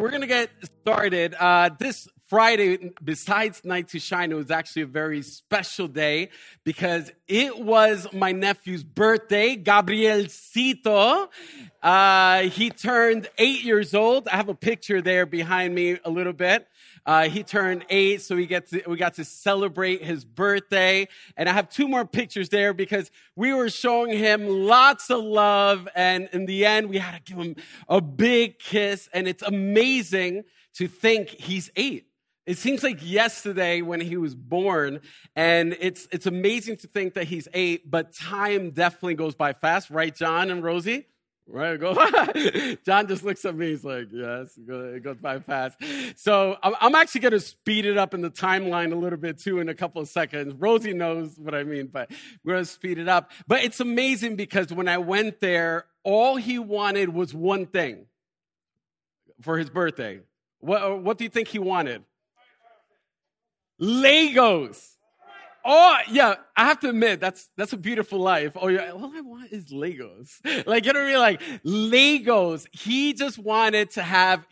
We're gonna get started. Uh, this Friday, besides Night to Shine, it was actually a very special day because it was my nephew's birthday, Gabrielcito. Uh, he turned eight years old. I have a picture there behind me a little bit. Uh, he turned eight, so we get to, we got to celebrate his birthday. And I have two more pictures there because we were showing him lots of love, and in the end, we had to give him a big kiss. And it's amazing to think he's eight. It seems like yesterday when he was born, and it's it's amazing to think that he's eight, but time definitely goes by fast, right, John and Rosie? Right, go. John just looks at me. He's like, "Yes, it goes by fast." So I'm actually going to speed it up in the timeline a little bit too in a couple of seconds. Rosie knows what I mean, but we're going to speed it up. But it's amazing because when I went there, all he wanted was one thing for his birthday. What, what do you think he wanted? Legos. Oh yeah, I have to admit that's that's a beautiful life. Oh yeah, all I want is Legos. Like you know what I mean? Like Legos. He just wanted to have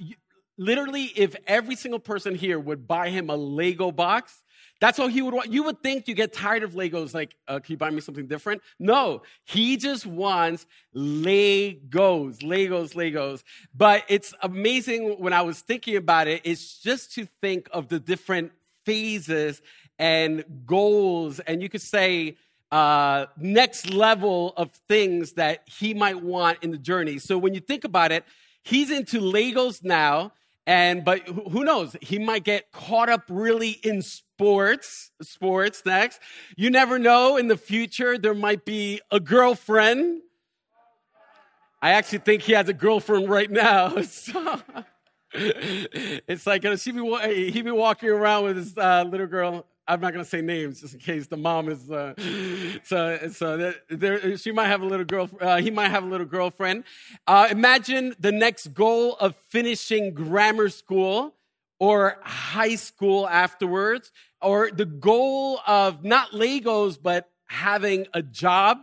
literally if every single person here would buy him a Lego box, that's all he would want. You would think you get tired of Legos, like, uh, can you buy me something different? No, he just wants Legos, Legos, Legos. But it's amazing when I was thinking about it, it's just to think of the different phases and goals, and you could say uh, next level of things that he might want in the journey. So when you think about it, he's into Legos now, and but who knows? He might get caught up really in sports. Sports next. You never know. In the future, there might be a girlfriend. I actually think he has a girlfriend right now. So it's like you know, he be he be walking around with his uh, little girl. I'm not going to say names just in case the mom is. Uh, so so there, there, she might have a little girl. Uh, he might have a little girlfriend. Uh, imagine the next goal of finishing grammar school or high school afterwards, or the goal of not Legos but having a job,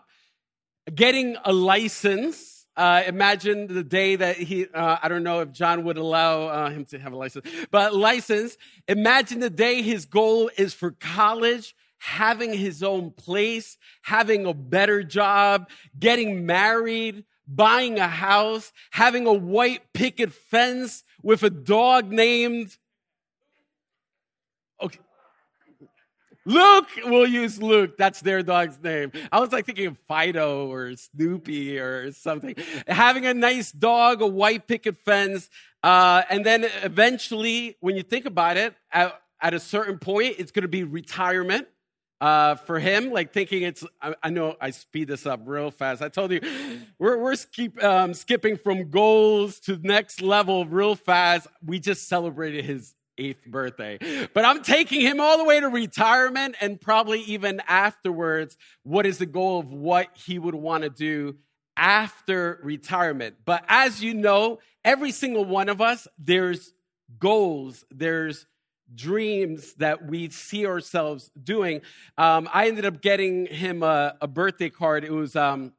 getting a license uh, imagine the day that he, uh, I don't know if John would allow uh, him to have a license, but license. Imagine the day his goal is for college, having his own place, having a better job, getting married, buying a house, having a white picket fence with a dog named Luke, we'll use Luke. That's their dog's name. I was like thinking of Fido or Snoopy or something. Having a nice dog, a white picket fence, uh, and then eventually, when you think about it, at, at a certain point, it's going to be retirement. Uh, for him, like thinking it's, I, I, know I speed this up real fast. I told you, we're, we're skip, um, skipping from goals to next level real fast. We just celebrated his eighth birthday. But I'm taking him all the way to retirement and probably even afterwards. What is the goal of what he would want to do after retirement? But as you know, every single one of us, there's goals, there's dreams that we see ourselves doing. Um, I ended up getting him a, a birthday card. It was um,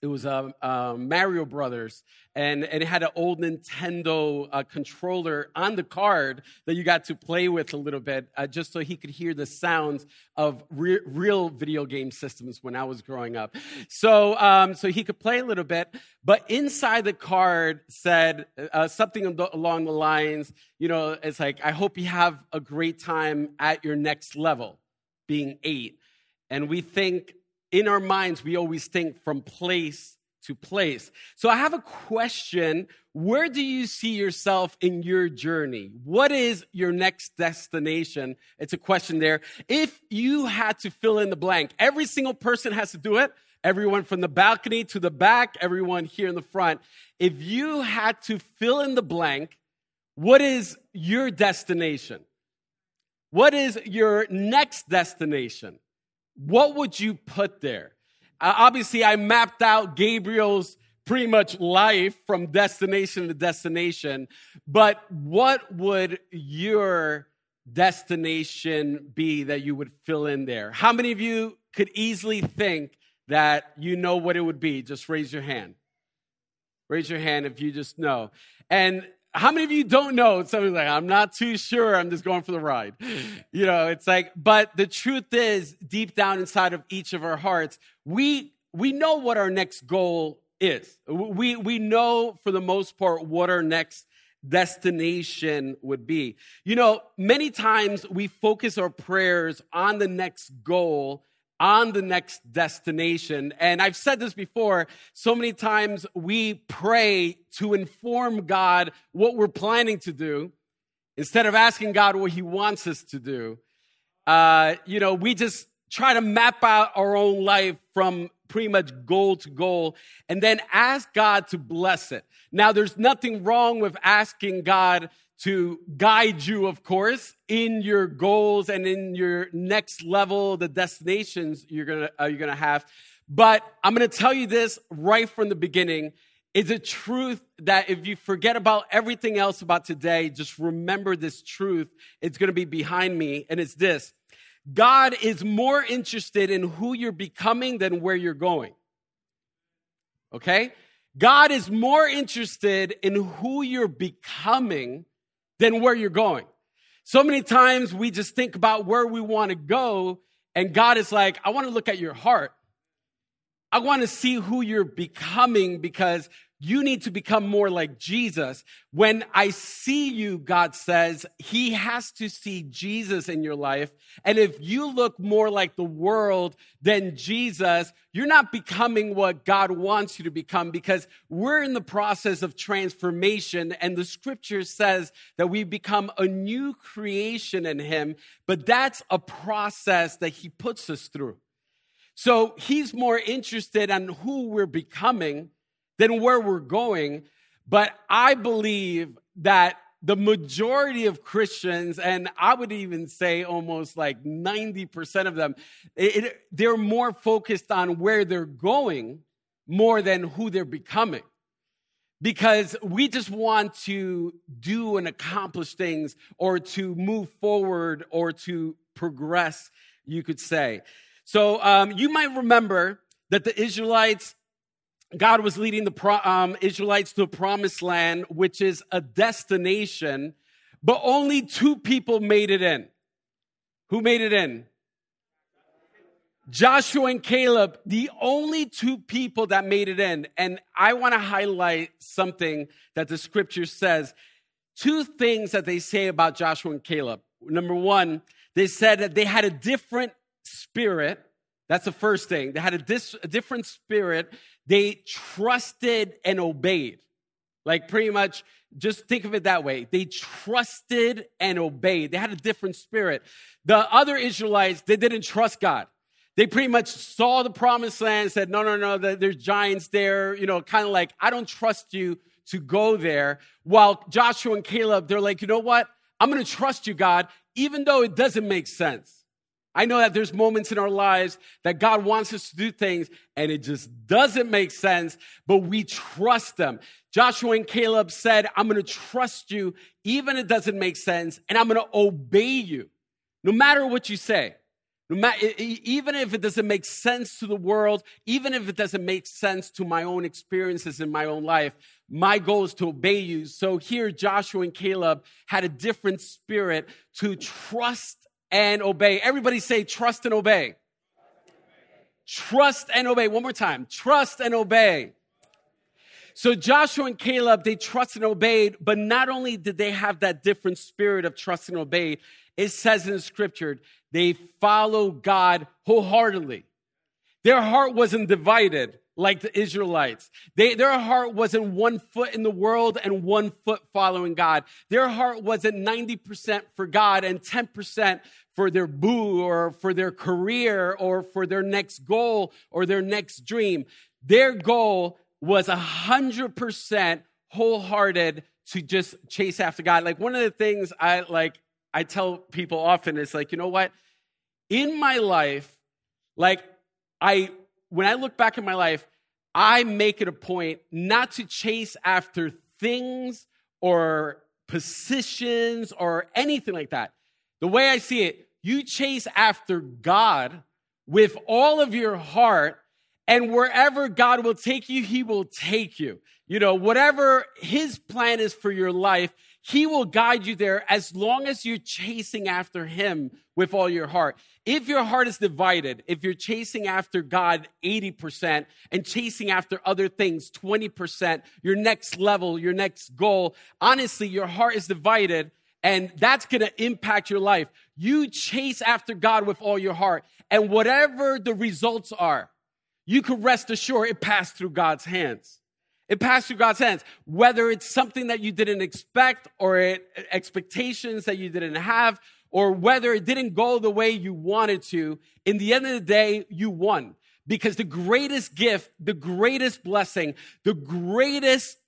it was uh, uh, Mario Brothers, and, and it had an old Nintendo uh, controller on the card that you got to play with a little bit, uh, just so he could hear the sounds of re- real video game systems when I was growing up. So, um, so he could play a little bit, but inside the card said uh, something along the lines, you know, it's like, I hope you have a great time at your next level, being eight. And we think in our minds, we always think from place to place. So I have a question. Where do you see yourself in your journey? What is your next destination? It's a question there. If you had to fill in the blank, every single person has to do it. everyone from the balcony to the back, everyone here in the front. If you had to fill in the blank, what is your destination? What is your next destination? What would you put there? Uh, obviously, I mapped out Gabriel's pretty much life from destination to destination, but what would your destination be that you would fill in there? How many of you could easily think that you know what it would be? Just raise your hand. Raise your hand if you just know. And how many of you don't know? Somebody's like, I'm not too sure. I'm just going for the ride. You know, it's like, but the truth is, deep down inside of each of our hearts, we we know what our next goal is. We we know for the most part what our next destination would be. You know, many times we focus our prayers on the next goal on the next destination. And I've said this before so many times we pray to inform God what we're planning to do instead of asking God what He wants us to do. Uh, you know, we just try to map out our own life from pretty much goal to goal and then ask God to bless it. Now, there's nothing wrong with asking God to guide you, of course, in your goals and in your next level, the destinations you're gonna, uh, you're gonna have. But I'm gonna tell you this right from the beginning. It's a truth that if you forget about everything else about today, just remember this truth. It's gonna be behind me, and it's this God is more interested in who you're becoming than where you're going. Okay? God is more interested in who you're becoming than where you're going. So many times we just think about where we want to go, and God is like, I want to look at your heart. I want to see who you're becoming because you need to become more like Jesus. When I see you, God says, He has to see Jesus in your life. And if you look more like the world than Jesus, you're not becoming what God wants you to become because we're in the process of transformation. And the scripture says that we become a new creation in Him, but that's a process that He puts us through. So He's more interested in who we're becoming than where we're going. But I believe that the majority of Christians, and I would even say almost like 90% of them, it, it, they're more focused on where they're going more than who they're becoming. Because we just want to do and accomplish things or to move forward or to progress, you could say. So um, you might remember that the Israelites God was leading the pro, um, Israelites to a promised land, which is a destination, but only two people made it in. Who made it in? Joshua and Caleb, the only two people that made it in. And I want to highlight something that the scripture says. Two things that they say about Joshua and Caleb. Number one, they said that they had a different spirit. That's the first thing. They had a, dis- a different spirit they trusted and obeyed. Like pretty much, just think of it that way. They trusted and obeyed. They had a different spirit. The other Israelites, they didn't trust God. They pretty much saw the promised land, said, no, no, no, there's giants there. You know, kind of like, I don't trust you to go there. While Joshua and Caleb, they're like, you know what? I'm going to trust you, God, even though it doesn't make sense. I know that there's moments in our lives that God wants us to do things and it just doesn't make sense, but we trust them. Joshua and Caleb said, I'm going to trust you even if it doesn't make sense and I'm going to obey you no matter what you say. No matter, even if it doesn't make sense to the world, even if it doesn't make sense to my own experiences in my own life, my goal is to obey you. So here, Joshua and Caleb had a different spirit to trust and obey. Everybody say trust and obey. Trust and obey. One more time. Trust and obey. So Joshua and Caleb, they trusted and obeyed, but not only did they have that different spirit of trust and obey, it says in the scripture, they follow God wholeheartedly. Their heart wasn't divided like the Israelites. They, their heart wasn't one foot in the world and one foot following God. Their heart wasn't 90% for God and 10% for their boo or for their career or for their next goal or their next dream. Their goal was 100% wholehearted to just chase after God. Like one of the things I like, I tell people often is like, you know what? In my life, like I, when I look back in my life, I make it a point not to chase after things or positions or anything like that. The way I see it, you chase after God with all of your heart, and wherever God will take you, He will take you. You know, whatever His plan is for your life, He will guide you there as long as you're chasing after Him with all your heart. If your heart is divided, if you're chasing after God 80% and chasing after other things 20%, your next level, your next goal, honestly, your heart is divided and that's going to impact your life. You chase after God with all your heart, and whatever the results are, you can rest assured it passed through God's hands. It passed through God's hands, whether it's something that you didn't expect or it, expectations that you didn't have, or whether it didn't go the way you wanted to. In the end of the day, you won because the greatest gift, the greatest blessing, the greatest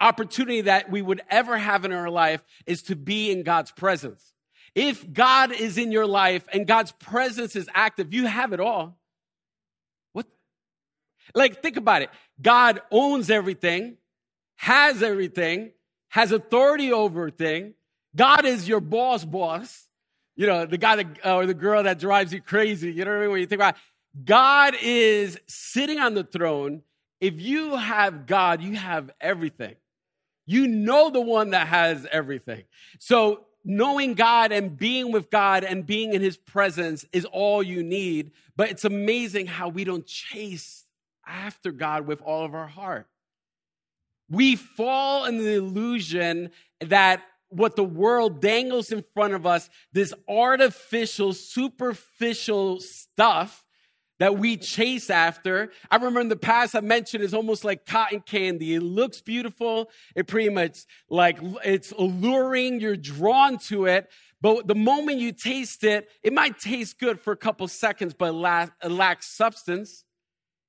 opportunity that we would ever have in our life is to be in God's presence. If God is in your life and God's presence is active, you have it all. What? Like, think about it. God owns everything, has everything, has authority over thing. God is your boss, boss. You know, the guy that, uh, or the girl that drives you crazy. You know what I mean? When you think about it, God is sitting on the throne. If you have God, you have everything. You know the one that has everything. So knowing God and being with God and being in his presence is all you need. But it's amazing how we don't chase after God with all of our heart. We fall in the illusion that what the world dangles in front of us, this artificial, superficial stuff, that we chase after. I remember in the past I mentioned it's almost like cotton candy. It looks beautiful. It pretty much like it's alluring. You're drawn to it. But the moment you taste it, it might taste good for a couple seconds, but it lacks substance.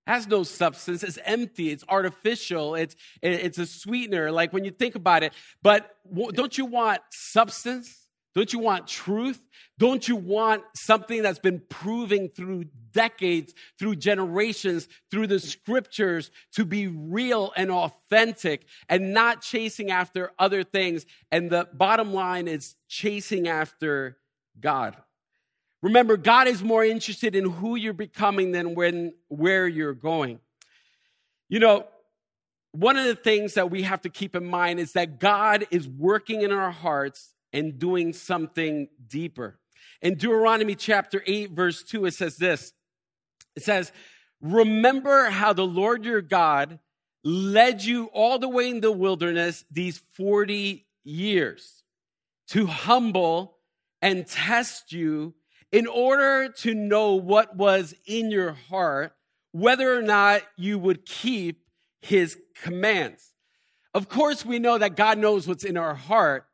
Has no substance. It's empty. It's artificial. It's, it's a sweetener. Like when you think about it. But don't you want substance? Don't you want truth? Don't you want something that's been proving through decades, through generations, through the scriptures to be real and authentic and not chasing after other things? And the bottom line is chasing after God. Remember, God is more interested in who you're becoming than when, where you're going. You know, one of the things that we have to keep in mind is that God is working in our hearts and doing something deeper. In Deuteronomy chapter 8, verse 2, it says this It says, Remember how the Lord your God led you all the way in the wilderness these 40 years to humble and test you in order to know what was in your heart, whether or not you would keep his commands. Of course, we know that God knows what's in our heart,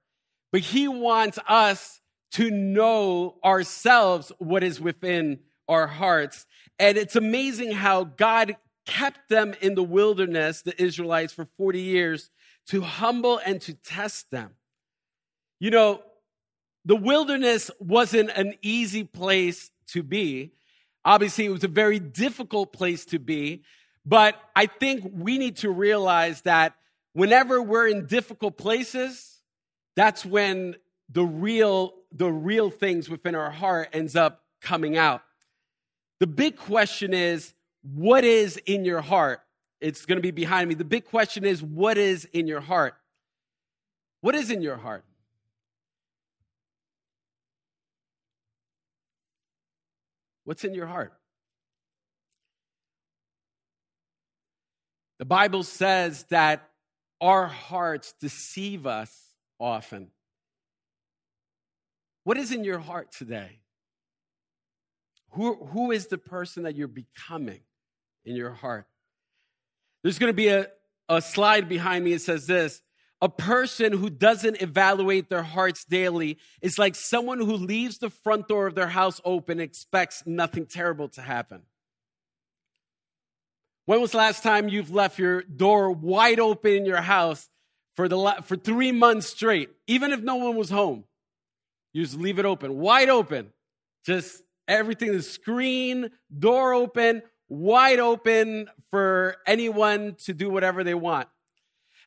but he wants us to know ourselves what is within our hearts. And it's amazing how God kept them in the wilderness, the Israelites, for 40 years to humble and to test them. You know, the wilderness wasn't an easy place to be. Obviously, it was a very difficult place to be. But I think we need to realize that whenever we're in difficult places, that's when the real the real things within our heart ends up coming out the big question is what is in your heart it's going to be behind me the big question is what is in your heart what is in your heart what's in your heart the bible says that our hearts deceive us often. What is in your heart today? Who, who is the person that you're becoming in your heart? There's going to be a, a slide behind me. that says this A person who doesn't evaluate their hearts daily is like someone who leaves the front door of their house open and expects nothing terrible to happen. When was the last time you've left your door wide open in your house for, the, for three months straight, even if no one was home? You just leave it open, wide open. Just everything, the screen, door open, wide open for anyone to do whatever they want.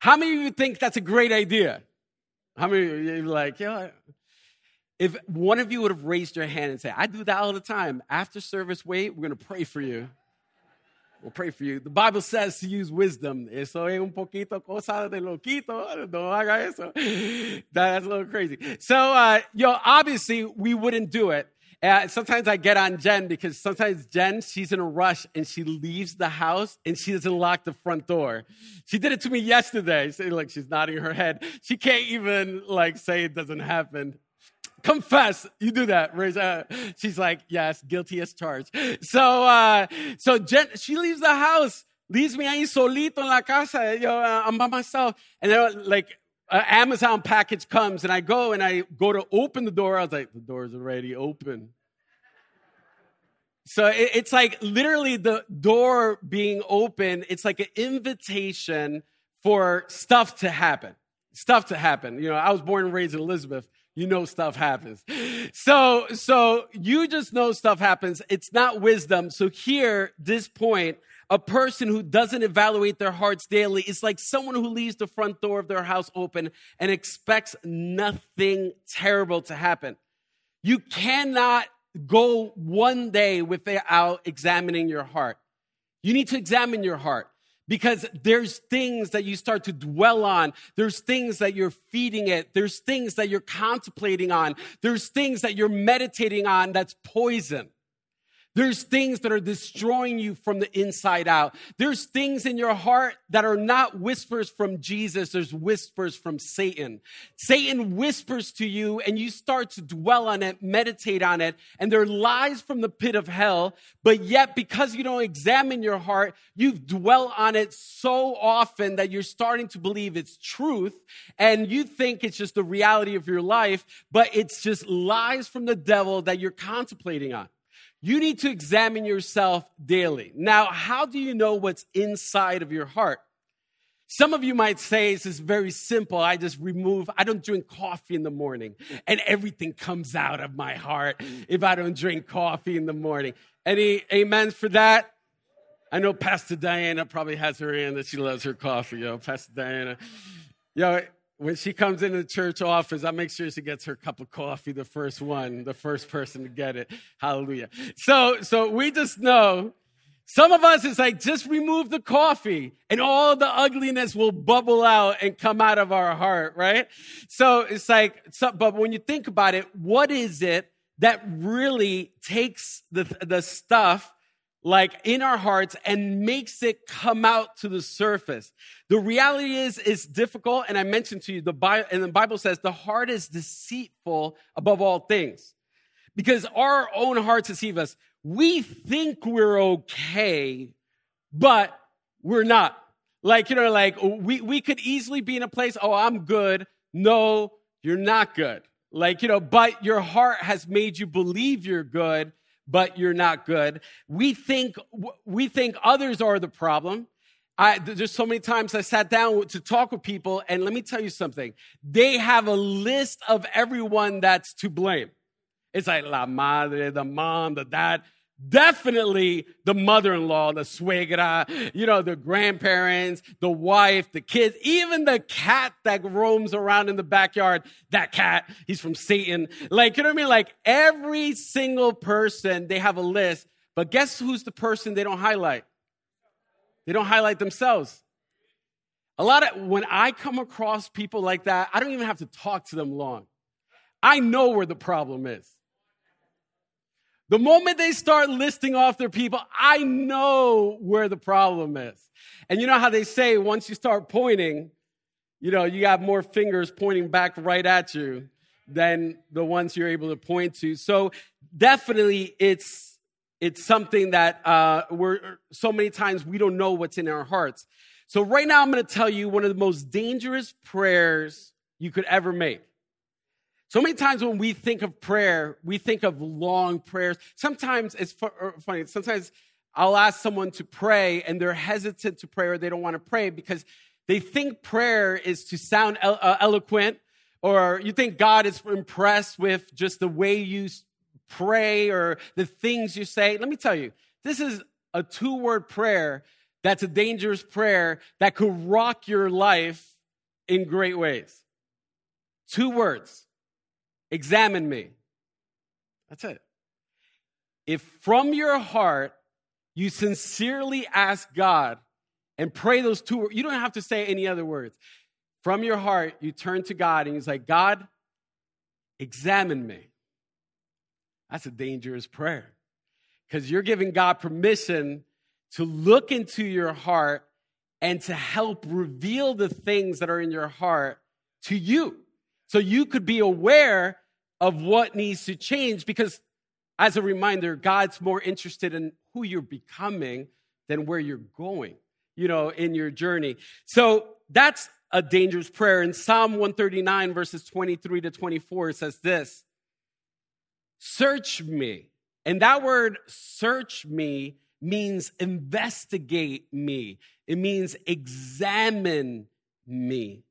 How many of you think that's a great idea? How many of you like, yeah? If one of you would have raised your hand and said, I do that all the time. After service, wait, we're going to pray for you. We'll pray for you. The Bible says to use wisdom. Eso es un poquito cosa de loquito. No haga eso. That's a little crazy. So, uh, yo, obviously, we wouldn't do it. Uh, sometimes I get on Jen because sometimes Jen, she's in a rush and she leaves the house and she doesn't lock the front door. She did it to me yesterday. So, like she's nodding her head. She can't even like say it doesn't happen. Confess, you do that. Raise, uh, she's like, yes, guilty as charged. So, uh, so Jen, she leaves the house, leaves me ahí solito en la casa. Yo, uh, I'm by myself, and then like an Amazon package comes and I go and I go to open the door. I was like, the door's already open. So it, it's like literally the door being open. It's like an invitation for stuff to happen. Stuff to happen. You know, I was born and raised in Elizabeth. You know stuff happens. So, so you just know stuff happens. It's not wisdom. So here, this point, a person who doesn't evaluate their hearts daily is like someone who leaves the front door of their house open and expects nothing terrible to happen. You cannot go one day without examining your heart. You need to examine your heart because there's things that you start to dwell on. There's things that you're feeding it. There's things that you're contemplating on. There's things that you're meditating on that's poison. There's things that are destroying you from the inside out. There's things in your heart that are not whispers from Jesus, there's whispers from Satan. Satan whispers to you, and you start to dwell on it, meditate on it, and they're lies from the pit of hell. But yet, because you don't examine your heart, you dwell on it so often that you're starting to believe it's truth, and you think it's just the reality of your life, but it's just lies from the devil that you're contemplating on. You need to examine yourself daily. Now, how do you know what's inside of your heart? Some of you might say this is very simple. I just remove, I don't drink coffee in the morning, and everything comes out of my heart if I don't drink coffee in the morning. Any amens for that? I know Pastor Diana probably has her in that she loves her coffee, yo. Pastor Diana. Yo, when she comes into the church office, I make sure she gets her cup of coffee, the first one, the first person to get it. Hallelujah. So, so we just know some of us is like, just remove the coffee and all the ugliness will bubble out and come out of our heart, right? So it's like, so, but when you think about it, what is it that really takes the, the stuff like in our hearts and makes it come out to the surface. The reality is, it's difficult. And I mentioned to you, the Bible, and the Bible says the heart is deceitful above all things because our own hearts deceive us. We think we're okay, but we're not. Like, you know, like we, we could easily be in a place, oh, I'm good. No, you're not good. Like, you know, but your heart has made you believe you're good but you're not good. We think, we think others are the problem. I, there's so many times I sat down to talk with people, and let me tell you something. They have a list of everyone that's to blame. It's like la madre, the mom, the dad. Definitely the mother in law, the suegra, you know, the grandparents, the wife, the kids, even the cat that roams around in the backyard. That cat, he's from Satan. Like, you know what I mean? Like every single person, they have a list. But guess who's the person they don't highlight? They don't highlight themselves. A lot of, when I come across people like that, I don't even have to talk to them long. I know where the problem is. The moment they start listing off their people, I know where the problem is. And you know how they say once you start pointing, you know, you got more fingers pointing back right at you than the ones you're able to point to. So definitely it's it's something that uh, we're so many times we don't know what's in our hearts. So, right now, I'm going to tell you one of the most dangerous prayers you could ever make. So many times when we think of prayer, we think of long prayers. Sometimes it's er, funny. Sometimes I'll ask someone to pray and they're hesitant to pray or they don't want to pray because they think prayer is to sound uh, eloquent or you think God is impressed with just the way you pray or the things you say. Let me tell you, this is a two word prayer that's a dangerous prayer that could rock your life in great ways. Two words examine me. That's it. If from your heart you sincerely ask God and pray those two words, you don't have to say any other words. From your heart, you turn to God and you say, God, examine me. That's a dangerous prayer because you're giving God permission to look into your heart and to help reveal the things that are in your heart to you. So you could be aware of what needs to change because, as a reminder, God's more interested in who you're becoming than where you're going, you know, in your journey. So that's a dangerous prayer. In Psalm 139, verses 23 to 24, it says this Search me. And that word, search me, means investigate me, it means examine me.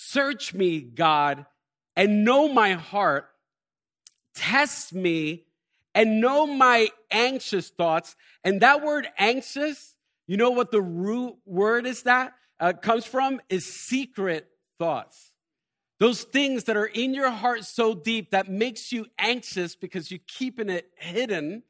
Search me, God, and know my heart. Test me and know my anxious thoughts. And that word anxious, you know what the root word is that uh, comes from? Is secret thoughts. Those things that are in your heart so deep that makes you anxious because you're keeping it hidden.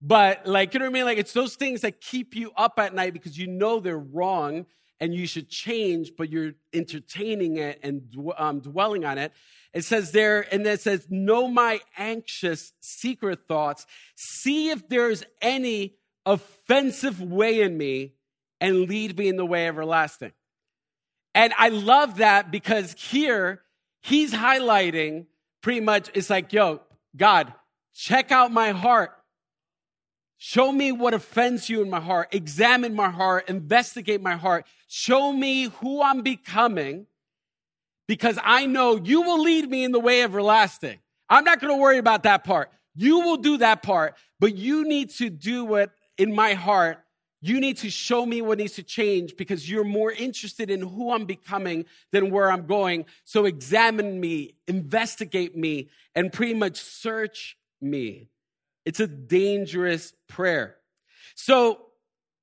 But like, you know what I mean? Like it's those things that keep you up at night because you know they're wrong and you should change, but you're entertaining it and um, dwelling on it. It says there, and it says, Know my anxious secret thoughts. See if there's any offensive way in me and lead me in the way everlasting. And I love that because here he's highlighting pretty much, it's like, yo, God, check out my heart. Show me what offends you in my heart. Examine my heart. Investigate my heart. Show me who I'm becoming because I know you will lead me in the way of everlasting. I'm not going to worry about that part. You will do that part, but you need to do what in my heart. You need to show me what needs to change because you're more interested in who I'm becoming than where I'm going. So examine me, investigate me, and pretty much search me. It's a dangerous prayer. So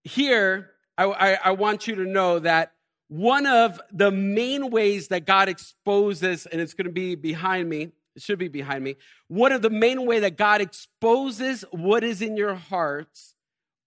here, I, I, I want you to know that one of the main ways that God exposes, and it's going to be behind me, it should be behind me. One of the main way that God exposes what is in your hearts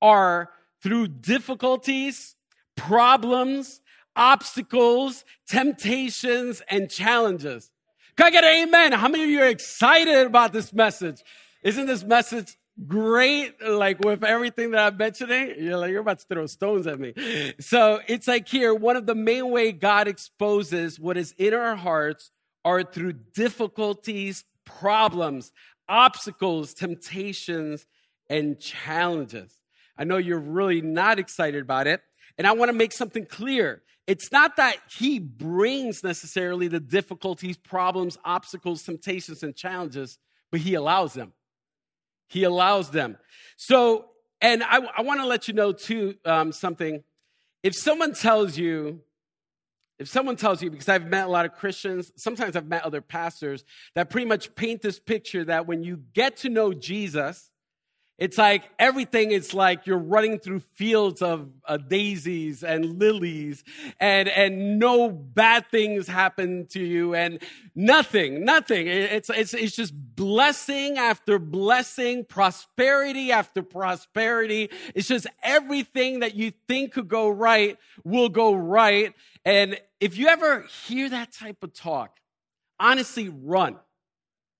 are through difficulties, problems, obstacles, temptations, and challenges. Can I get an amen? How many of you are excited about this message? Isn't this message great? Like with everything that I'm mentioning, eh? you're like, you're about to throw stones at me. So it's like here, one of the main way God exposes what is in our hearts are through difficulties, problems, obstacles, temptations, and challenges. I know you're really not excited about it. And I want to make something clear. It's not that he brings necessarily the difficulties, problems, obstacles, temptations, and challenges, but he allows them. He allows them. So, and I, I want to let you know too um, something. If someone tells you, if someone tells you, because I've met a lot of Christians, sometimes I've met other pastors that pretty much paint this picture that when you get to know Jesus, it's like everything is like you're running through fields of uh, daisies and lilies and, and no bad things happen to you and nothing, nothing. It's, it's, it's just blessing after blessing, prosperity after prosperity. It's just everything that you think could go right will go right. And if you ever hear that type of talk, honestly, run,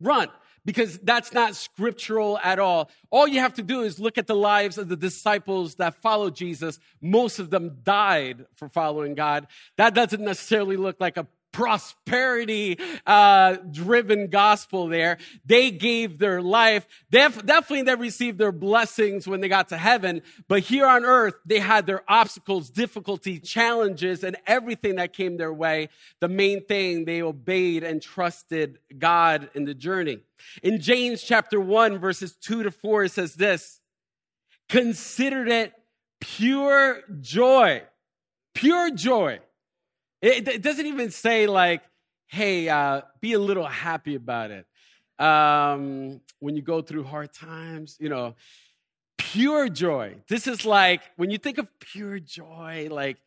run because that's not scriptural at all. All you have to do is look at the lives of the disciples that followed Jesus. Most of them died for following God. That doesn't necessarily look like a prosperity uh, driven gospel there. They gave their life. Def- definitely they received their blessings when they got to heaven. But here on earth, they had their obstacles, difficulties, challenges, and everything that came their way. The main thing, they obeyed and trusted God in the journey. In James chapter 1, verses 2 to 4, it says this Consider it pure joy. Pure joy it, it doesn't even say, like, hey, uh, be a little happy about it. Um, when you go through hard times, you know, pure joy. This is like, when you think of pure joy, like,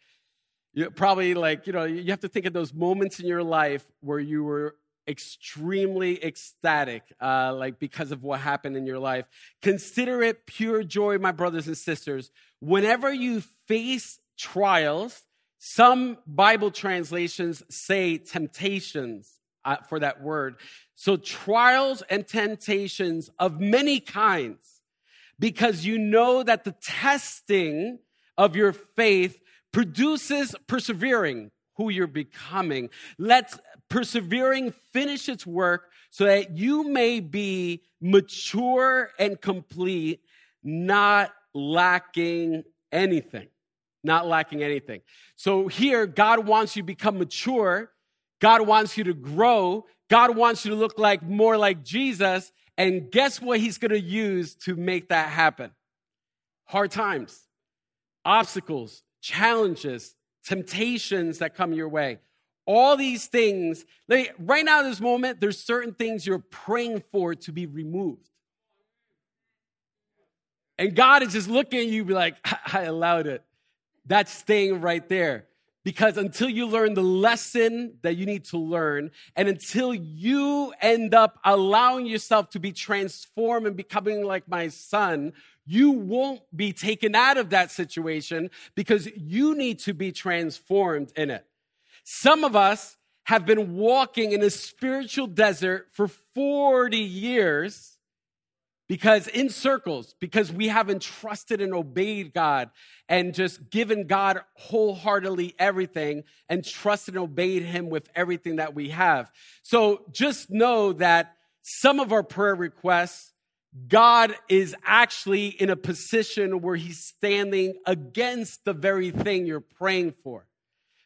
you probably like, you know, you have to think of those moments in your life where you were extremely ecstatic, uh, like because of what happened in your life. Consider it pure joy, my brothers and sisters, whenever you face trials some Bible translations say temptations uh, for that word. So, trials and temptations of many kinds, because you know that the testing of your faith produces persevering, who you're becoming. Let persevering finish its work so that you may be mature and complete, not lacking anything not lacking anything. So here, God wants you to become mature. God wants you to grow. God wants you to look like more like Jesus. And guess what he's going to use to make that happen? Hard times, obstacles, challenges, temptations that come your way. All these things, right now, in this moment, there's certain things you're praying for to be removed. And God is just looking at you, be like, I allowed it. That's staying right there. Because until you learn the lesson that you need to learn, and until you end up allowing yourself to be transformed and becoming like my son, you won't be taken out of that situation because you need to be transformed in it. Some of us have been walking in a spiritual desert for 40 years because in circles, because we haven't trusted and obeyed God and just given God wholeheartedly everything and trusted and obeyed Him with everything that we have. So just know that some of our prayer requests, God is actually in a position where He's standing against the very thing you're praying for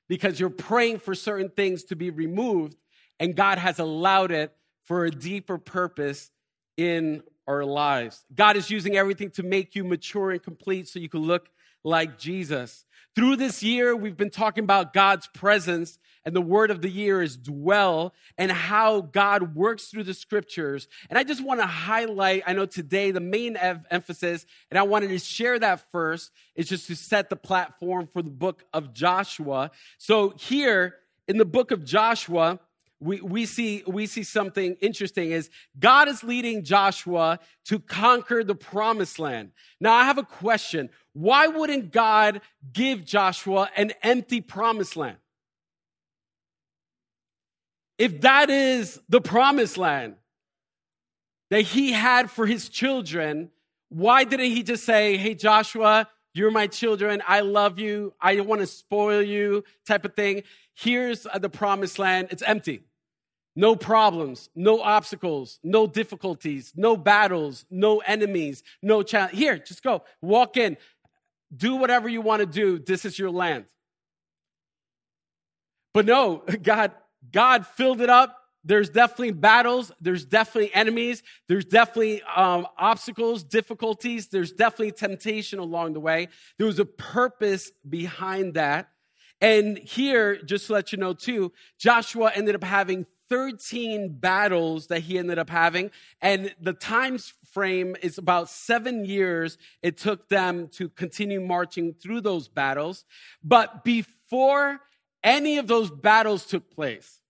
because you're praying for certain things to be removed and God has allowed it for a deeper purpose in our lives. God is using everything to make you mature and complete so you can look like Jesus. Through this year, we've been talking about God's presence, and the word of the year is dwell, and how God works through the scriptures. And I just want to highlight, I know today the main ev- emphasis, and I wanted to share that first, is just to set the platform for the book of Joshua. So here in the book of Joshua, we, we, see, we see something interesting is God is leading Joshua to conquer the promised land. Now, I have a question. Why wouldn't God give Joshua an empty promised land? If that is the promised land that he had for his children, why didn't he just say, Hey, Joshua, you're my children. I love you. I want to spoil you, type of thing. Here's uh, the promised land. It's empty. No problems, no obstacles, no difficulties, no battles, no enemies, no challenge. Here, just go. Walk in. Do whatever you want to do. This is your land. But no, God, God filled it up. There's definitely battles. There's definitely enemies. There's definitely um, obstacles, difficulties. There's definitely temptation along the way. There was a purpose behind that. And here, just to let you know too, Joshua ended up having 13 battles that he ended up having. And the time frame is about seven years it took them to continue marching through those battles. But before any of those battles took place,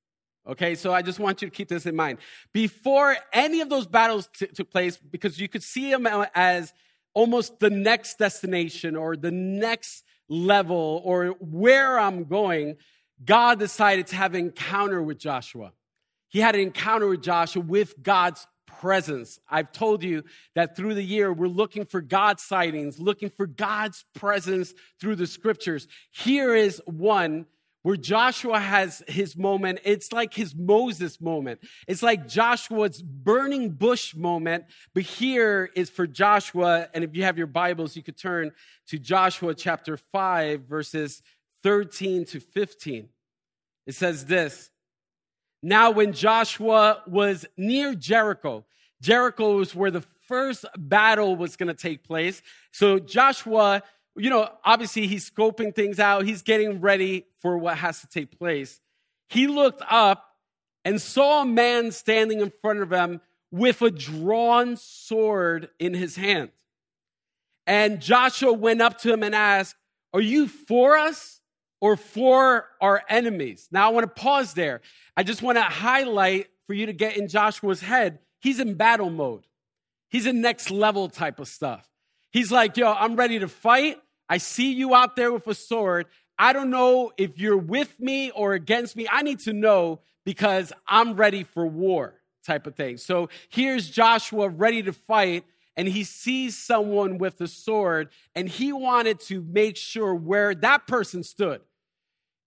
okay, so I just want you to keep this in mind. Before any of those battles t- took place, because you could see them uh, as almost the next destination or the next level or where I'm going, God decided to have an encounter with Joshua he had an encounter with Joshua with God's presence. I've told you that through the year, we're looking for God's sightings, looking for God's presence through the scriptures. Here is one where Joshua has his moment. It's like his Moses moment. It's like Joshua's burning bush moment. But here is for Joshua. And if you have your Bibles, you could turn to Joshua chapter 5, verses 13 to 15. It says this Now, when Joshua was near Jericho, Jericho was where the first battle was going to take place. So Joshua you know, obviously he's scoping things out, he's getting ready for what has to take place. He looked up and saw a man standing in front of him with a drawn sword in his hand. And Joshua went up to him and asked, Are you for us or for our enemies? Now, I want to pause there. I just want to highlight for you to get in Joshua's head. He's in battle mode, he's in next level type of stuff. He's like, yo, I'm ready to fight. I see you out there with a sword. I don't know if you're with me or against me. I need to know because I'm ready for war, type of thing. So here's Joshua ready to fight, and he sees someone with a sword, and he wanted to make sure where that person stood.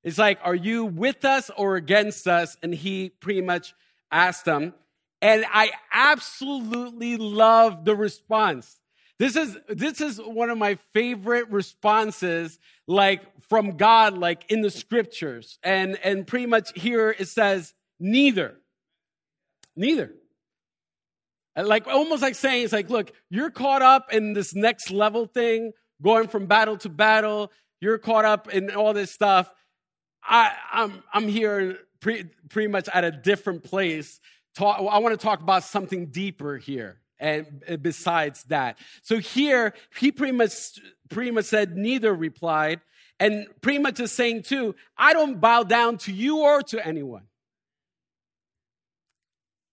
It's like, are you with us or against us? And he pretty much asked them. And I absolutely love the response. This is this is one of my favorite responses like from God like in the scriptures. And and pretty much here it says neither. Neither. Like almost like saying it's like look, you're caught up in this next level thing, going from battle to battle. You're caught up in all this stuff. I, I'm I'm here pre, pretty much at a different place. Talk, I want to talk about something deeper here and besides that. So here, he pretty much, pretty much said, neither replied. And pretty much is saying too, I don't bow down to you or to anyone.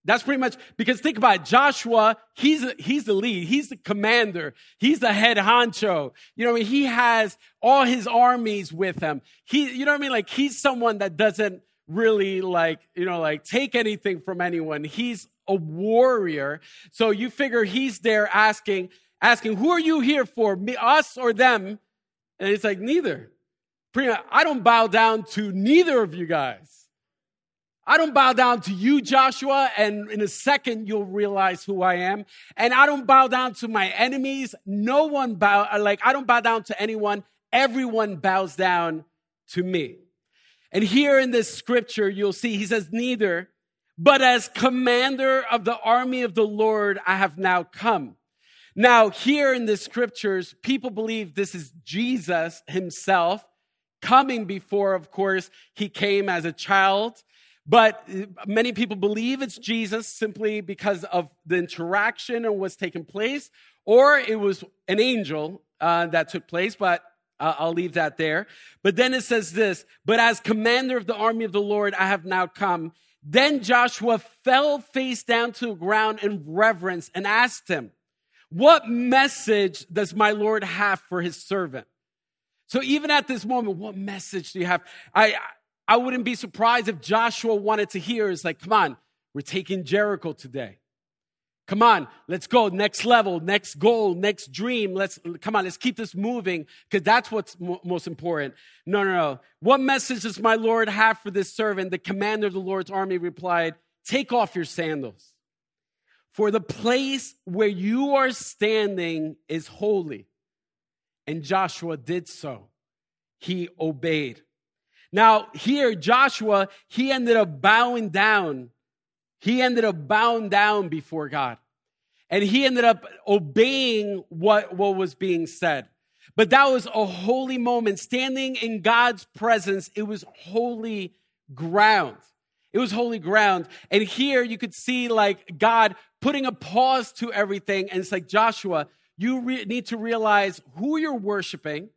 That's pretty much because think about it. Joshua, he's he's the lead, he's the commander, he's the head honcho. You know, I mean? he has all his armies with him. He, you know what I mean? Like he's someone that doesn't really like, you know, like take anything from anyone. He's a warrior. So you figure he's there asking, asking, who are you here for? Me, us or them? And it's like, neither. I don't bow down to neither of you guys. I don't bow down to you, Joshua, and in a second you'll realize who I am. And I don't bow down to my enemies. No one bow, like, I don't bow down to anyone. Everyone bows down to me. And here in this scripture, you'll see he says, neither but as commander of the army of the Lord, I have now come. Now, here in the scriptures, people believe this is Jesus himself coming before, of course, he came as a child. But many people believe it's Jesus simply because of the interaction and what's taking place, or it was an angel uh, that took place, but uh, I'll leave that there. But then it says this But as commander of the army of the Lord, I have now come. Then Joshua fell face down to the ground in reverence and asked him, What message does my Lord have for his servant? So even at this moment, what message do you have? I, I wouldn't be surprised if Joshua wanted to hear is like, come on, we're taking Jericho today. Come on, let's go. Next level, next goal, next dream. Let's come on, let's keep this moving because that's what's most important. No, no, no. What message does my Lord have for this servant? The commander of the Lord's army replied, Take off your sandals, for the place where you are standing is holy. And Joshua did so. He obeyed. Now, here, Joshua, he ended up bowing down he ended up bowing down before God. And he ended up obeying what, what was being said. But that was a holy moment. Standing in God's presence, it was holy ground. It was holy ground. And here you could see like God putting a pause to everything. And it's like, Joshua, you re- need to realize who you're worshiping,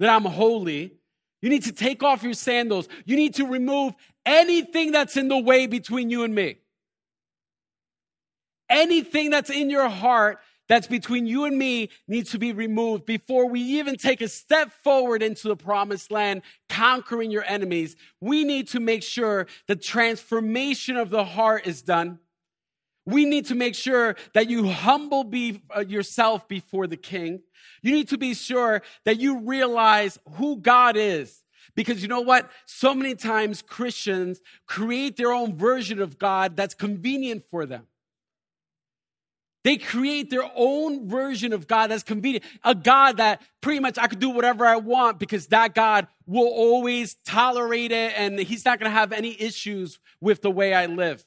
that I'm holy. You need to take off your sandals. You need to remove anything that's in the way between you and me anything that's in your heart that's between you and me needs to be removed before we even take a step forward into the promised land, conquering your enemies. We need to make sure the transformation of the heart is done. We need to make sure that you humble be, uh, yourself before the king. You need to be sure that you realize who God is. Because you know what? So many times Christians create their own version of God that's convenient for them. They create their own version of God that's convenient. A God that pretty much I could do whatever I want because that God will always tolerate it and he's not going to have any issues with the way I live.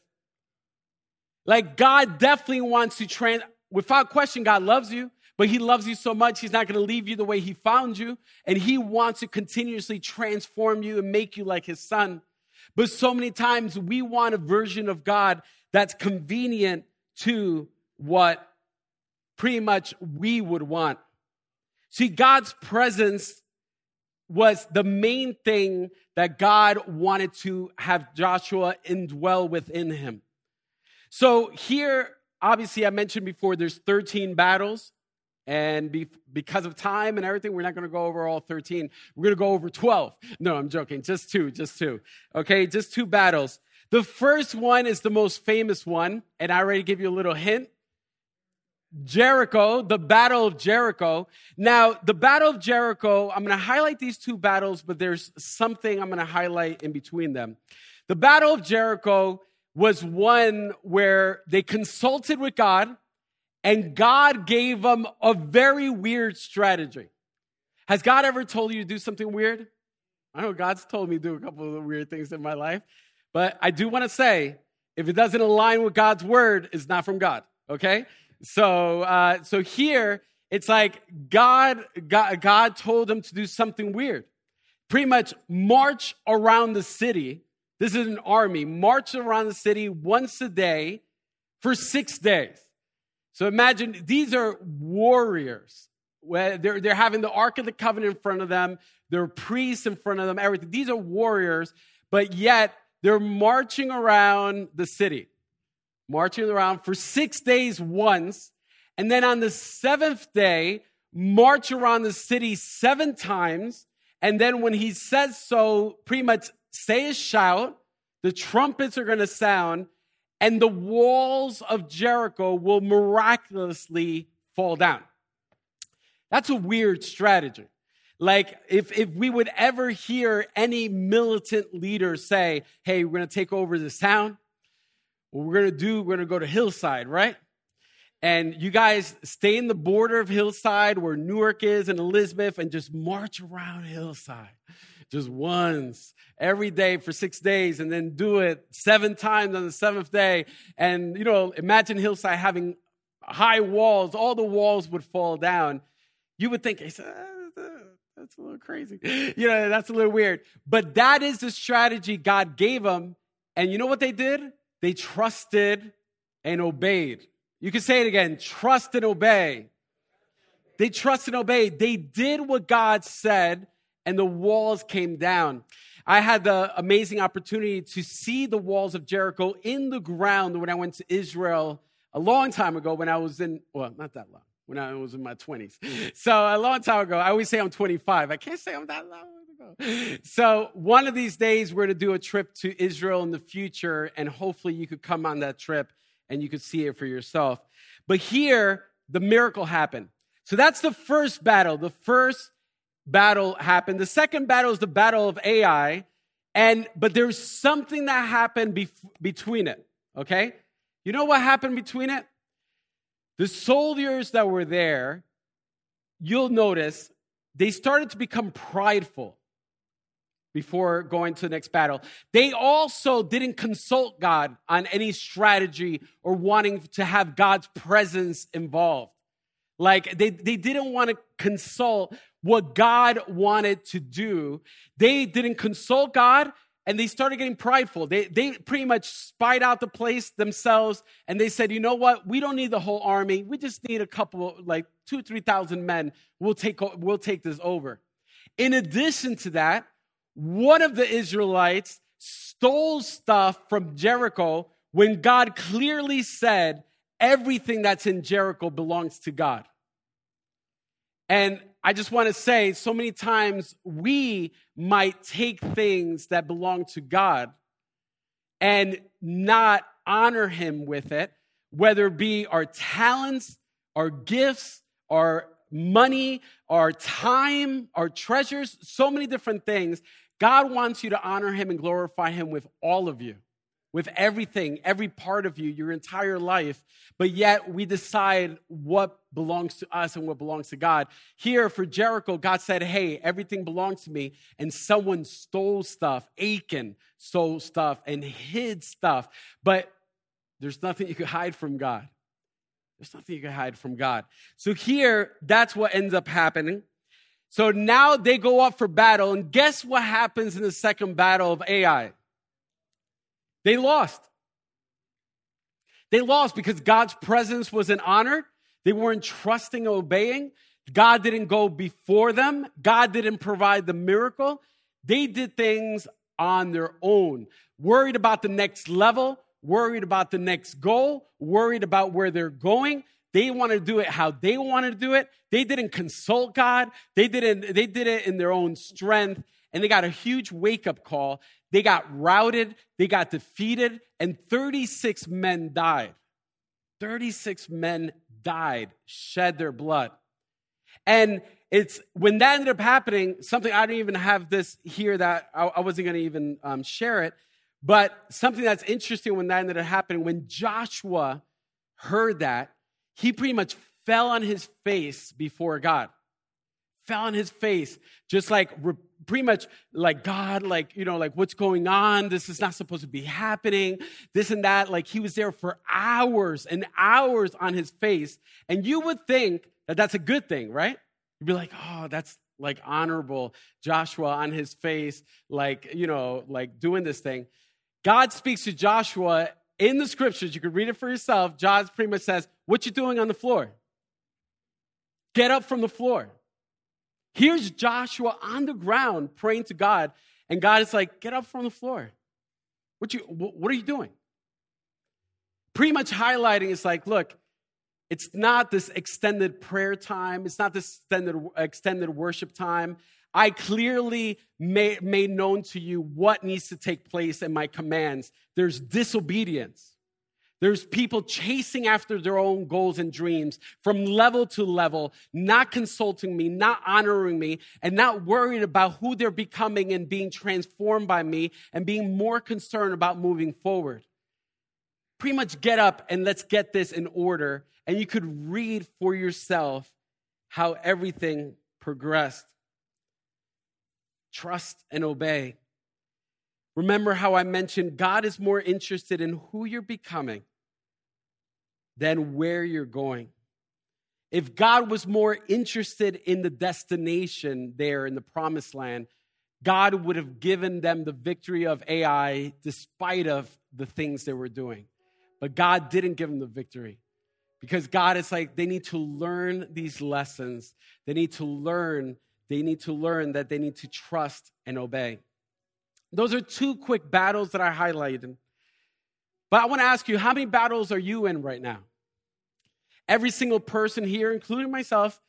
Like God definitely wants to train, without question, God loves you, but he loves you so much, he's not going to leave you the way he found you. And he wants to continuously transform you and make you like his son. But so many times we want a version of God that's convenient to what pretty much we would want. See, God's presence was the main thing that God wanted to have Joshua indwell within him. So here, obviously, I mentioned before, there's 13 battles. And be, because of time and everything, we're not going to go over all 13. We're going to go over 12. No, I'm joking. Just two, just two. Okay, just two battles. The first one is the most famous one, and I already give you a little hint. Jericho, the Battle of Jericho. Now, the Battle of Jericho, I'm going to highlight these two battles, but there's something I'm going to highlight in between them. The Battle of Jericho was one where they consulted with God and God gave them a very weird strategy. Has God ever told you to do something weird? I know God's told me to do a couple of weird things in my life, but I do want to say if it doesn't align with God's word, it's not from God, okay? So, uh, so here it's like God, God, God told them to do something weird. Pretty much march around the city. This is an army. March around the city once a day for six days. So imagine these are warriors. They're, they're having the Ark of the Covenant in front of them, there are priests in front of them, everything. These are warriors, but yet they're marching around the city marching around for six days once, and then on the seventh day, march around the city seven times. And then when he says so, pretty much say a shout, the trumpets are going to sound, and the walls of Jericho will miraculously fall down. That's a weird strategy. Like, if, if we would ever hear any militant leader say, hey, we're going to take over this town, what we're going to do, we're going to go to Hillside, right? And you guys stay in the border of Hillside where Newark is and Elizabeth and just march around Hillside just once every day for six days and then do it seven times on the seventh day. And, you know, imagine Hillside having high walls, all the walls would fall down. You would think, ah, that's a little crazy. You know, that's a little weird. But that is the strategy God gave them. And you know what they did? They trusted and obeyed. You can say it again trust and obey. They trusted and obeyed. They did what God said, and the walls came down. I had the amazing opportunity to see the walls of Jericho in the ground when I went to Israel a long time ago when I was in, well, not that long, when I was in my 20s. So a long time ago, I always say I'm 25. I can't say I'm that long. Ago. So, one of these days, we're going to do a trip to Israel in the future, and hopefully, you could come on that trip and you could see it for yourself. But here, the miracle happened. So, that's the first battle. The first battle happened. The second battle is the battle of Ai. And, but there's something that happened bef- between it, okay? You know what happened between it? The soldiers that were there, you'll notice, they started to become prideful before going to the next battle. They also didn't consult God on any strategy or wanting to have God's presence involved. Like they, they didn't want to consult what God wanted to do. They didn't consult God and they started getting prideful. They, they pretty much spied out the place themselves and they said, you know what? We don't need the whole army. We just need a couple, like two, 3,000 men. We'll take, we'll take this over. In addition to that, one of the Israelites stole stuff from Jericho when God clearly said everything that's in Jericho belongs to God. And I just want to say so many times we might take things that belong to God and not honor Him with it, whether it be our talents, our gifts, our money, our time, our treasures, so many different things. God wants you to honor him and glorify him with all of you, with everything, every part of you, your entire life. But yet we decide what belongs to us and what belongs to God. Here for Jericho, God said, Hey, everything belongs to me. And someone stole stuff. Achan stole stuff and hid stuff. But there's nothing you could hide from God. There's nothing you can hide from God. So here, that's what ends up happening. So now they go up for battle, and guess what happens in the second battle of Ai? They lost. They lost because God's presence wasn't honored. They weren't trusting, obeying. God didn't go before them. God didn't provide the miracle. They did things on their own, worried about the next level, worried about the next goal, worried about where they're going. They want to do it how they want to do it. They didn't consult God. They didn't, they did it in their own strength. And they got a huge wake up call. They got routed. They got defeated. And 36 men died. 36 men died, shed their blood. And it's when that ended up happening, something I don't even have this here that I, I wasn't going to even um, share it. But something that's interesting when that ended up happening, when Joshua heard that, he pretty much fell on his face before God. Fell on his face, just like pretty much like God, like, you know, like what's going on? This is not supposed to be happening. This and that. Like he was there for hours and hours on his face. And you would think that that's a good thing, right? You'd be like, oh, that's like honorable. Joshua on his face, like, you know, like doing this thing. God speaks to Joshua in the scriptures. You can read it for yourself. Josh pretty much says, What you doing on the floor? Get up from the floor. Here's Joshua on the ground praying to God, and God is like, Get up from the floor. What, you, what are you doing? Pretty much highlighting is like, look, it's not this extended prayer time. It's not this extended, extended worship time. I clearly made, made known to you what needs to take place in my commands. There's disobedience. There's people chasing after their own goals and dreams from level to level, not consulting me, not honoring me, and not worried about who they're becoming and being transformed by me and being more concerned about moving forward. Pretty much get up and let's get this in order. And you could read for yourself how everything progressed trust and obey. Remember how I mentioned God is more interested in who you're becoming than where you're going. If God was more interested in the destination there in the promised land, God would have given them the victory of Ai despite of the things they were doing. But God didn't give them the victory because God is like, they need to learn these lessons. They need to learn they need to learn that they need to trust and obey. Those are two quick battles that I highlighted. But I want to ask you, how many battles are you in right now? Every single person here, including myself,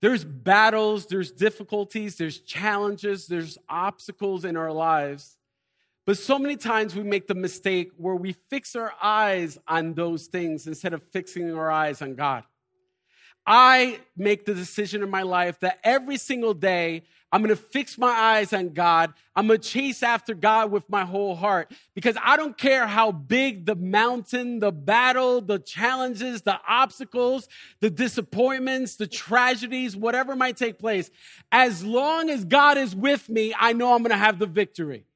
there's battles, there's difficulties, there's challenges, there's obstacles in our lives. But so many times we make the mistake where we fix our eyes on those things instead of fixing our eyes on God. I make the decision in my life that every single day I'm going to fix my eyes on God. I'm going to chase after God with my whole heart because I don't care how big the mountain, the battle, the challenges, the obstacles, the disappointments, the tragedies, whatever might take place. As long as God is with me, I know I'm going to have the victory.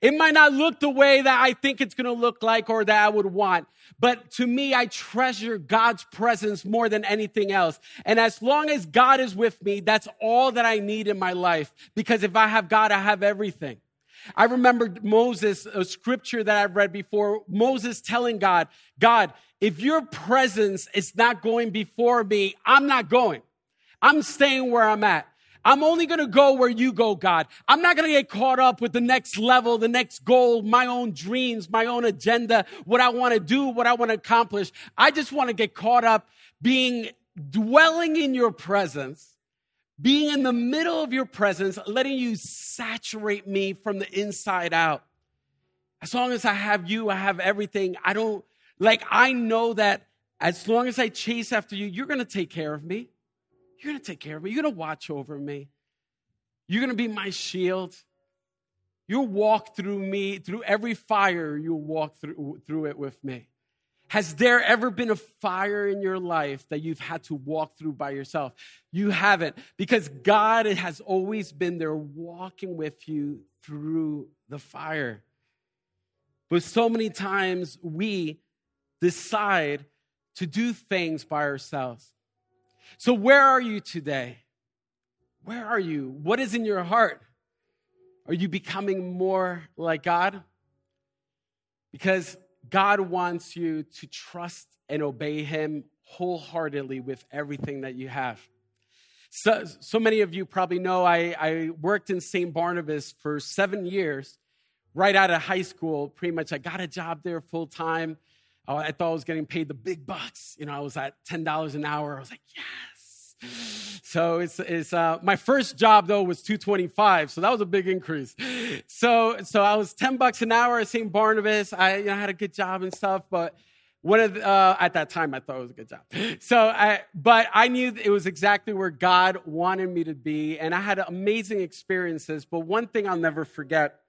It might not look the way that I think it's going to look like or that I would want. But to me, I treasure God's presence more than anything else. And as long as God is with me, that's all that I need in my life. Because if I have God, I have everything. I remember Moses, a scripture that I've read before, Moses telling God, God, if your presence is not going before me, I'm not going. I'm staying where I'm at. I'm only going to go where you go, God. I'm not going to get caught up with the next level, the next goal, my own dreams, my own agenda, what I want to do, what I want to accomplish. I just want to get caught up being dwelling in your presence, being in the middle of your presence, letting you saturate me from the inside out. As long as I have you, I have everything. I don't, like, I know that as long as I chase after you, you're going to take care of me. You're going to take care of me. You're going to watch over me. You're going to be my shield. You'll walk through me, through every fire, you'll walk through, through it with me. Has there ever been a fire in your life that you've had to walk through by yourself? You haven't, because God has always been there walking with you through the fire. But so many times we decide to do things by ourselves. So, where are you today? Where are you? What is in your heart? Are you becoming more like God? Because God wants you to trust and obey Him wholeheartedly with everything that you have. So, so many of you probably know I, I worked in St. Barnabas for seven years, right out of high school. Pretty much, I got a job there full time. Oh, I thought I was getting paid the big bucks. You know, I was at $10 an hour. I was like, yes. So it's, it's uh, my first job though was 225. So that was a big increase. So, so I was 10 bucks an hour at St. Barnabas. I you know, had a good job and stuff, but one of the, uh, at that time I thought it was a good job. So I, but I knew it was exactly where God wanted me to be. And I had amazing experiences. But one thing I'll never forget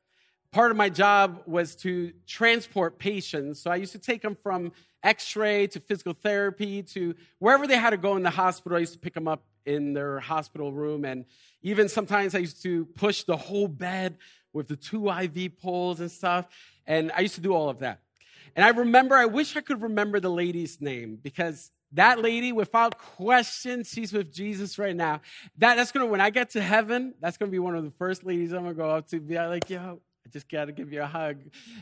part of my job was to transport patients. So I used to take them from x ray to physical therapy to wherever they had to go in the hospital. I used to pick them up in their hospital room. And even sometimes I used to push the whole bed with the two IV poles and stuff. And I used to do all of that. And I remember, I wish I could remember the lady's name because that lady, without question, she's with Jesus right now. That, that's gonna, when I get to heaven, that's gonna be one of the first ladies I'm gonna go up to, be like, yo, just got to give you a hug.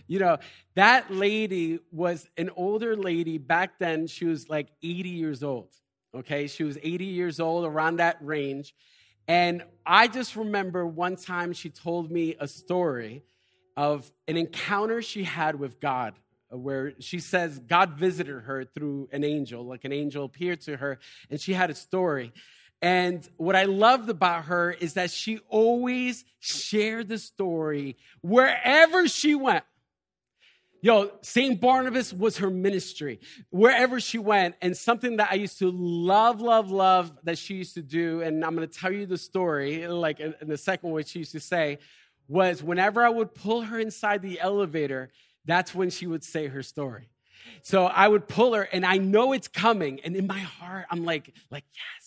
You know, that lady was an older lady. Back then, she was like 80 years old. Okay. She was 80 years old, around that range. And I just remember one time she told me a story of an encounter she had with God where she says God visited her through an angel, like an angel appeared to her, and she had a story. And what I loved about her is that she always shared the story wherever she went. Yo, St. Barnabas was her ministry wherever she went. And something that I used to love, love, love that she used to do, and I'm going to tell you the story, like in the second one, she used to say, was whenever I would pull her inside the elevator, that's when she would say her story. So I would pull her, and I know it's coming. And in my heart, I'm like, like, yes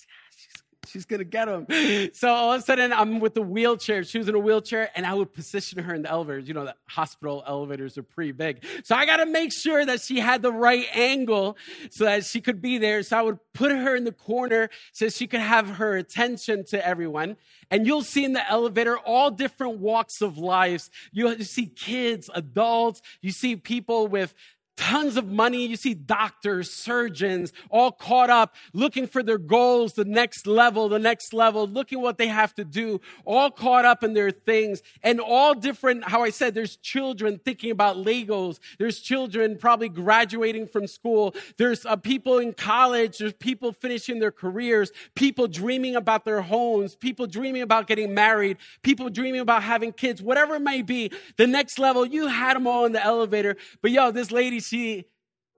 she's gonna get him. So all of a sudden, I'm with the wheelchair. She was in a wheelchair, and I would position her in the elevators. You know, the hospital elevators are pretty big. So I gotta make sure that she had the right angle so that she could be there. So I would put her in the corner so she could have her attention to everyone. And you'll see in the elevator all different walks of life. You see kids, adults, you see people with tons of money. You see doctors, surgeons, all caught up looking for their goals, the next level, the next level, looking what they have to do, all caught up in their things and all different. How I said, there's children thinking about Legos. There's children probably graduating from school. There's uh, people in college. There's people finishing their careers, people dreaming about their homes, people dreaming about getting married, people dreaming about having kids, whatever it may be. The next level, you had them all in the elevator. But yo, this lady she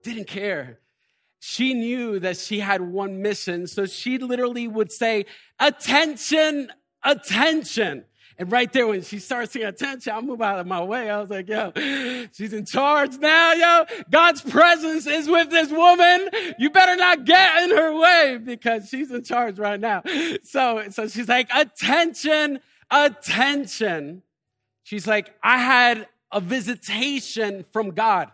didn't care. She knew that she had one mission. So she literally would say, attention, attention. And right there, when she starts saying attention, I move out of my way. I was like, yo, she's in charge now, yo. God's presence is with this woman. You better not get in her way because she's in charge right now. So, so she's like, attention, attention. She's like, I had a visitation from God.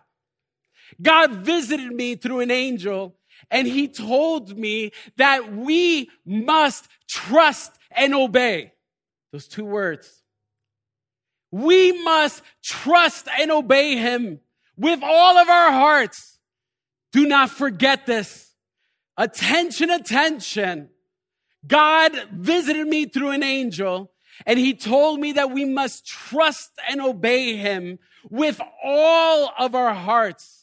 God visited me through an angel and he told me that we must trust and obey. Those two words. We must trust and obey him with all of our hearts. Do not forget this. Attention, attention. God visited me through an angel and he told me that we must trust and obey him with all of our hearts.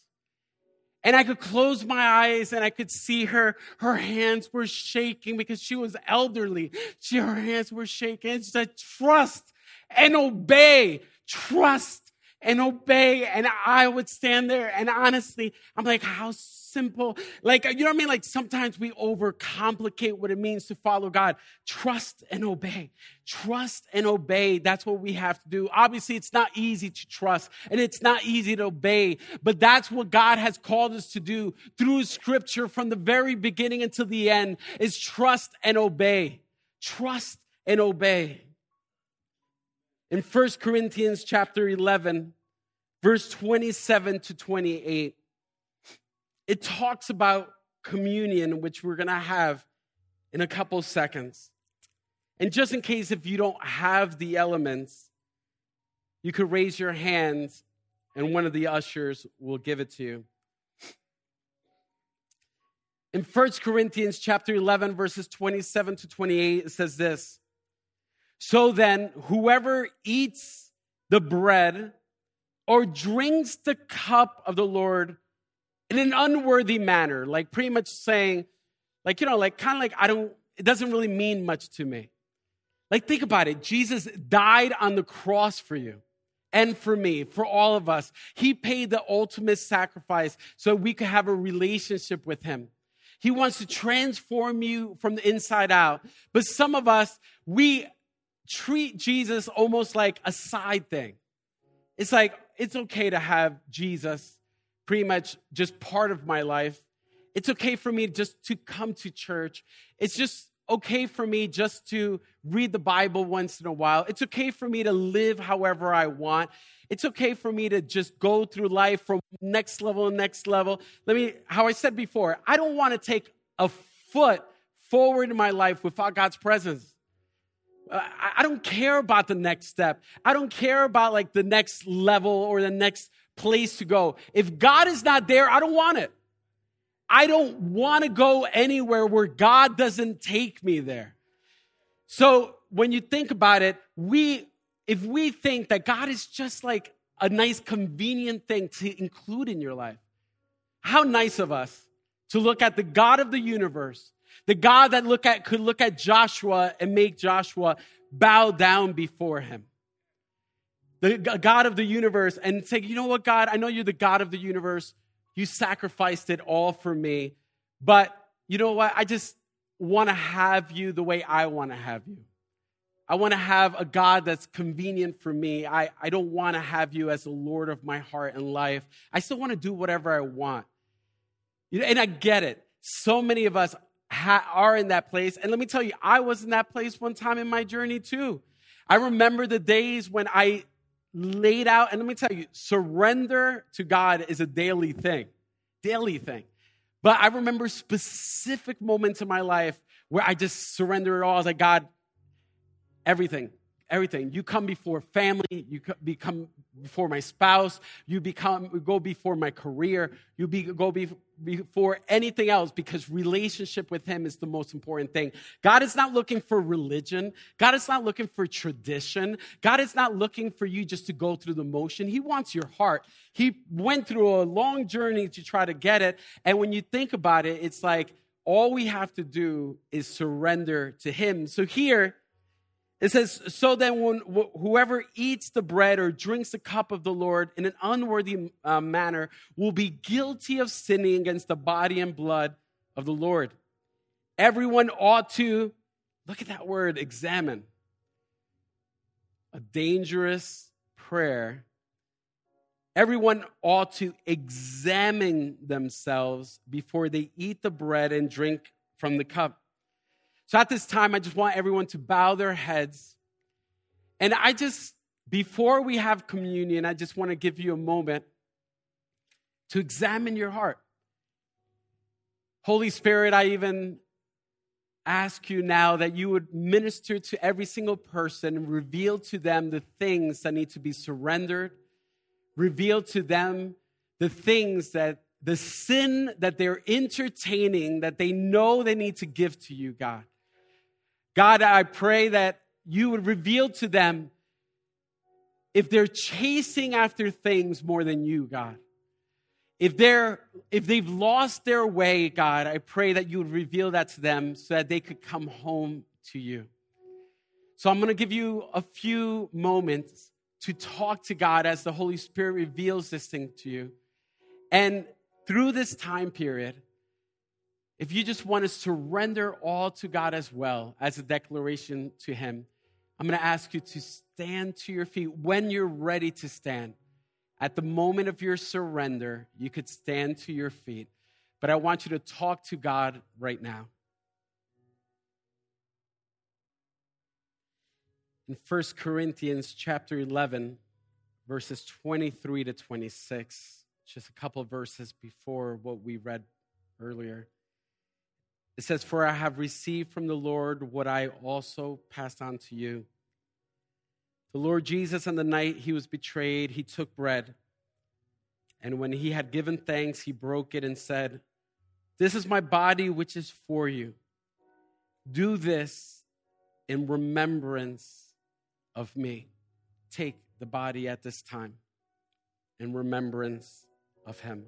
And I could close my eyes and I could see her. Her hands were shaking because she was elderly. She, her hands were shaking. She said, trust and obey. Trust and obey. And I would stand there and honestly, I'm like, how simple. Like, you know what I mean? Like sometimes we overcomplicate what it means to follow God. Trust and obey. Trust and obey. That's what we have to do. Obviously, it's not easy to trust and it's not easy to obey, but that's what God has called us to do through scripture from the very beginning until the end is trust and obey. Trust and obey. In 1 Corinthians chapter 11, verse 27 to 28, it talks about communion, which we're going to have in a couple seconds. And just in case if you don't have the elements, you could raise your hands and one of the ushers will give it to you. In 1 Corinthians chapter 11 verses 27 to 28 it says this. So then whoever eats the bread or drinks the cup of the Lord in an unworthy manner, like pretty much saying, like, you know, like kind of like, I don't, it doesn't really mean much to me. Like, think about it. Jesus died on the cross for you and for me, for all of us. He paid the ultimate sacrifice so we could have a relationship with Him. He wants to transform you from the inside out. But some of us, we treat Jesus almost like a side thing. It's like, it's okay to have Jesus pretty much just part of my life. It's okay for me just to come to church. It's just okay for me just to read the Bible once in a while. It's okay for me to live however I want. It's okay for me to just go through life from next level to next level. Let me, how I said before, I don't want to take a foot forward in my life without God's presence. Uh, I don't care about the next step. I don't care about like the next level or the next place to go. If God is not there, I don't want it. I don't want to go anywhere where God doesn't take me there. So when you think about it, we, if we think that God is just like a nice, convenient thing to include in your life, how nice of us to look at the God of the universe, the God that look at, could look at Joshua and make Joshua bow down before him the God of the universe, and say, you know what, God, I know you're the God of the universe. You sacrificed it all for me. But you know what? I just want to have you the way I want to have you. I want to have a God that's convenient for me. I, I don't want to have you as the Lord of my heart and life. I still want to do whatever I want. You know, and I get it. So many of us ha- are in that place. And let me tell you, I was in that place one time in my journey too. I remember the days when I laid out. And let me tell you, surrender to God is a daily thing, daily thing. But I remember specific moments in my life where I just surrendered it all. I was like, God, everything, everything. You come before family, you become before my spouse, you become go before my career, you be, go be, before anything else because relationship with him is the most important thing. God is not looking for religion. God is not looking for tradition. God is not looking for you just to go through the motion. He wants your heart. He went through a long journey to try to get it. And when you think about it, it's like all we have to do is surrender to him. So here, it says, So then, when, whoever eats the bread or drinks the cup of the Lord in an unworthy uh, manner will be guilty of sinning against the body and blood of the Lord. Everyone ought to, look at that word, examine. A dangerous prayer. Everyone ought to examine themselves before they eat the bread and drink from the cup. So at this time, I just want everyone to bow their heads. And I just, before we have communion, I just want to give you a moment to examine your heart. Holy Spirit, I even ask you now that you would minister to every single person and reveal to them the things that need to be surrendered, reveal to them the things that the sin that they're entertaining that they know they need to give to you, God. God, I pray that you would reveal to them if they're chasing after things more than you, God. If they're if they've lost their way, God, I pray that you would reveal that to them so that they could come home to you. So I'm going to give you a few moments to talk to God as the Holy Spirit reveals this thing to you. And through this time period, if you just want to surrender all to God as well as a declaration to Him, I'm going to ask you to stand to your feet when you're ready to stand. At the moment of your surrender, you could stand to your feet. But I want you to talk to God right now. In 1 Corinthians chapter 11, verses 23 to 26, just a couple verses before what we read earlier. It says, For I have received from the Lord what I also passed on to you. The Lord Jesus, on the night he was betrayed, he took bread. And when he had given thanks, he broke it and said, This is my body, which is for you. Do this in remembrance of me. Take the body at this time in remembrance of him.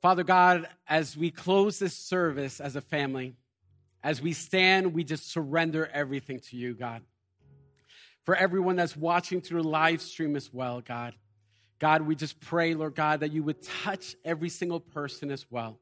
Father God, as we close this service as a family, as we stand, we just surrender everything to you, God. For everyone that's watching through live stream as well, God. God, we just pray, Lord God, that you would touch every single person as well.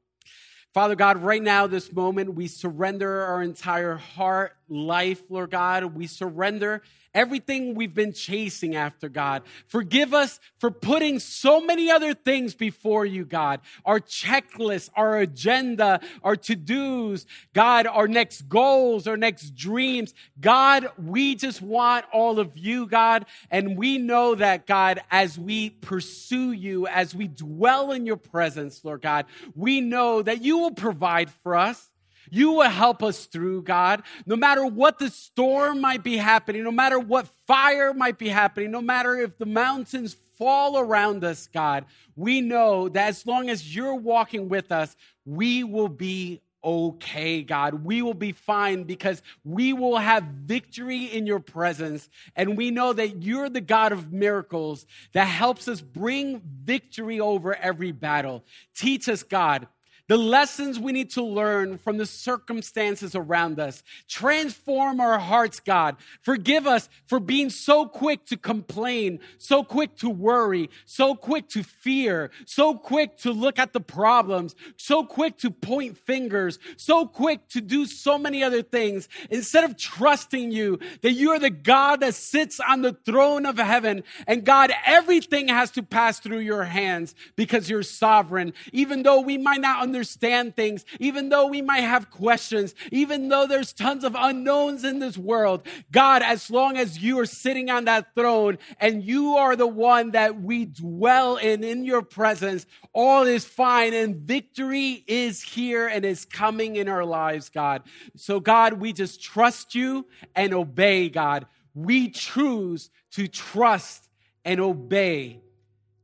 Father God, right now, this moment, we surrender our entire heart, life, Lord God. We surrender everything we've been chasing after, God. Forgive us for putting so many other things before you, God. Our checklist, our agenda, our to dos, God, our next goals, our next dreams. God, we just want all of you, God. And we know that, God, as we pursue you, as we dwell in your presence, Lord God, we know that you will provide for us. You will help us through, God. No matter what the storm might be happening, no matter what fire might be happening, no matter if the mountains fall around us, God, we know that as long as you're walking with us, we will be okay, God. We will be fine because we will have victory in your presence. And we know that you're the God of miracles that helps us bring victory over every battle. Teach us, God the lessons we need to learn from the circumstances around us. Transform our hearts, God. Forgive us for being so quick to complain, so quick to worry, so quick to fear, so quick to look at the problems, so quick to point fingers, so quick to do so many other things instead of trusting you that you are the God that sits on the throne of heaven. And God, everything has to pass through your hands because you're sovereign, even though we might not understand understand things, even though we might have questions, even though there's tons of unknowns in this world. God, as long as you are sitting on that throne and you are the one that we dwell in, in your presence, all is fine and victory is here and is coming in our lives, God. So, God, we just trust you and obey, God. We choose to trust and obey,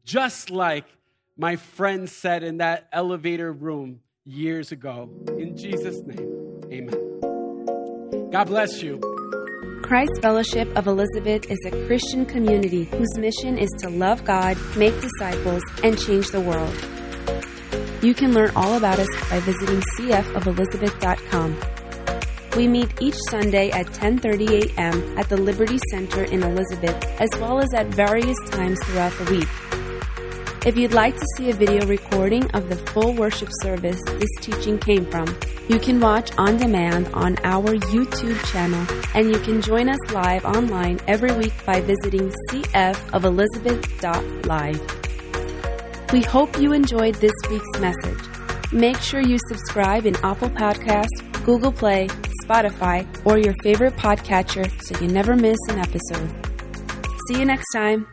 just like my friend said in that elevator room years ago. In Jesus' name, amen. God bless you. Christ Fellowship of Elizabeth is a Christian community whose mission is to love God, make disciples, and change the world. You can learn all about us by visiting cfofelizabeth.com. We meet each Sunday at 10:30 a.m. at the Liberty Center in Elizabeth, as well as at various times throughout the week. If you'd like to see a video recording of the full worship service this teaching came from, you can watch on demand on our YouTube channel, and you can join us live online every week by visiting cfofelizabeth.live. We hope you enjoyed this week's message. Make sure you subscribe in Apple Podcast, Google Play, Spotify, or your favorite podcatcher so you never miss an episode. See you next time.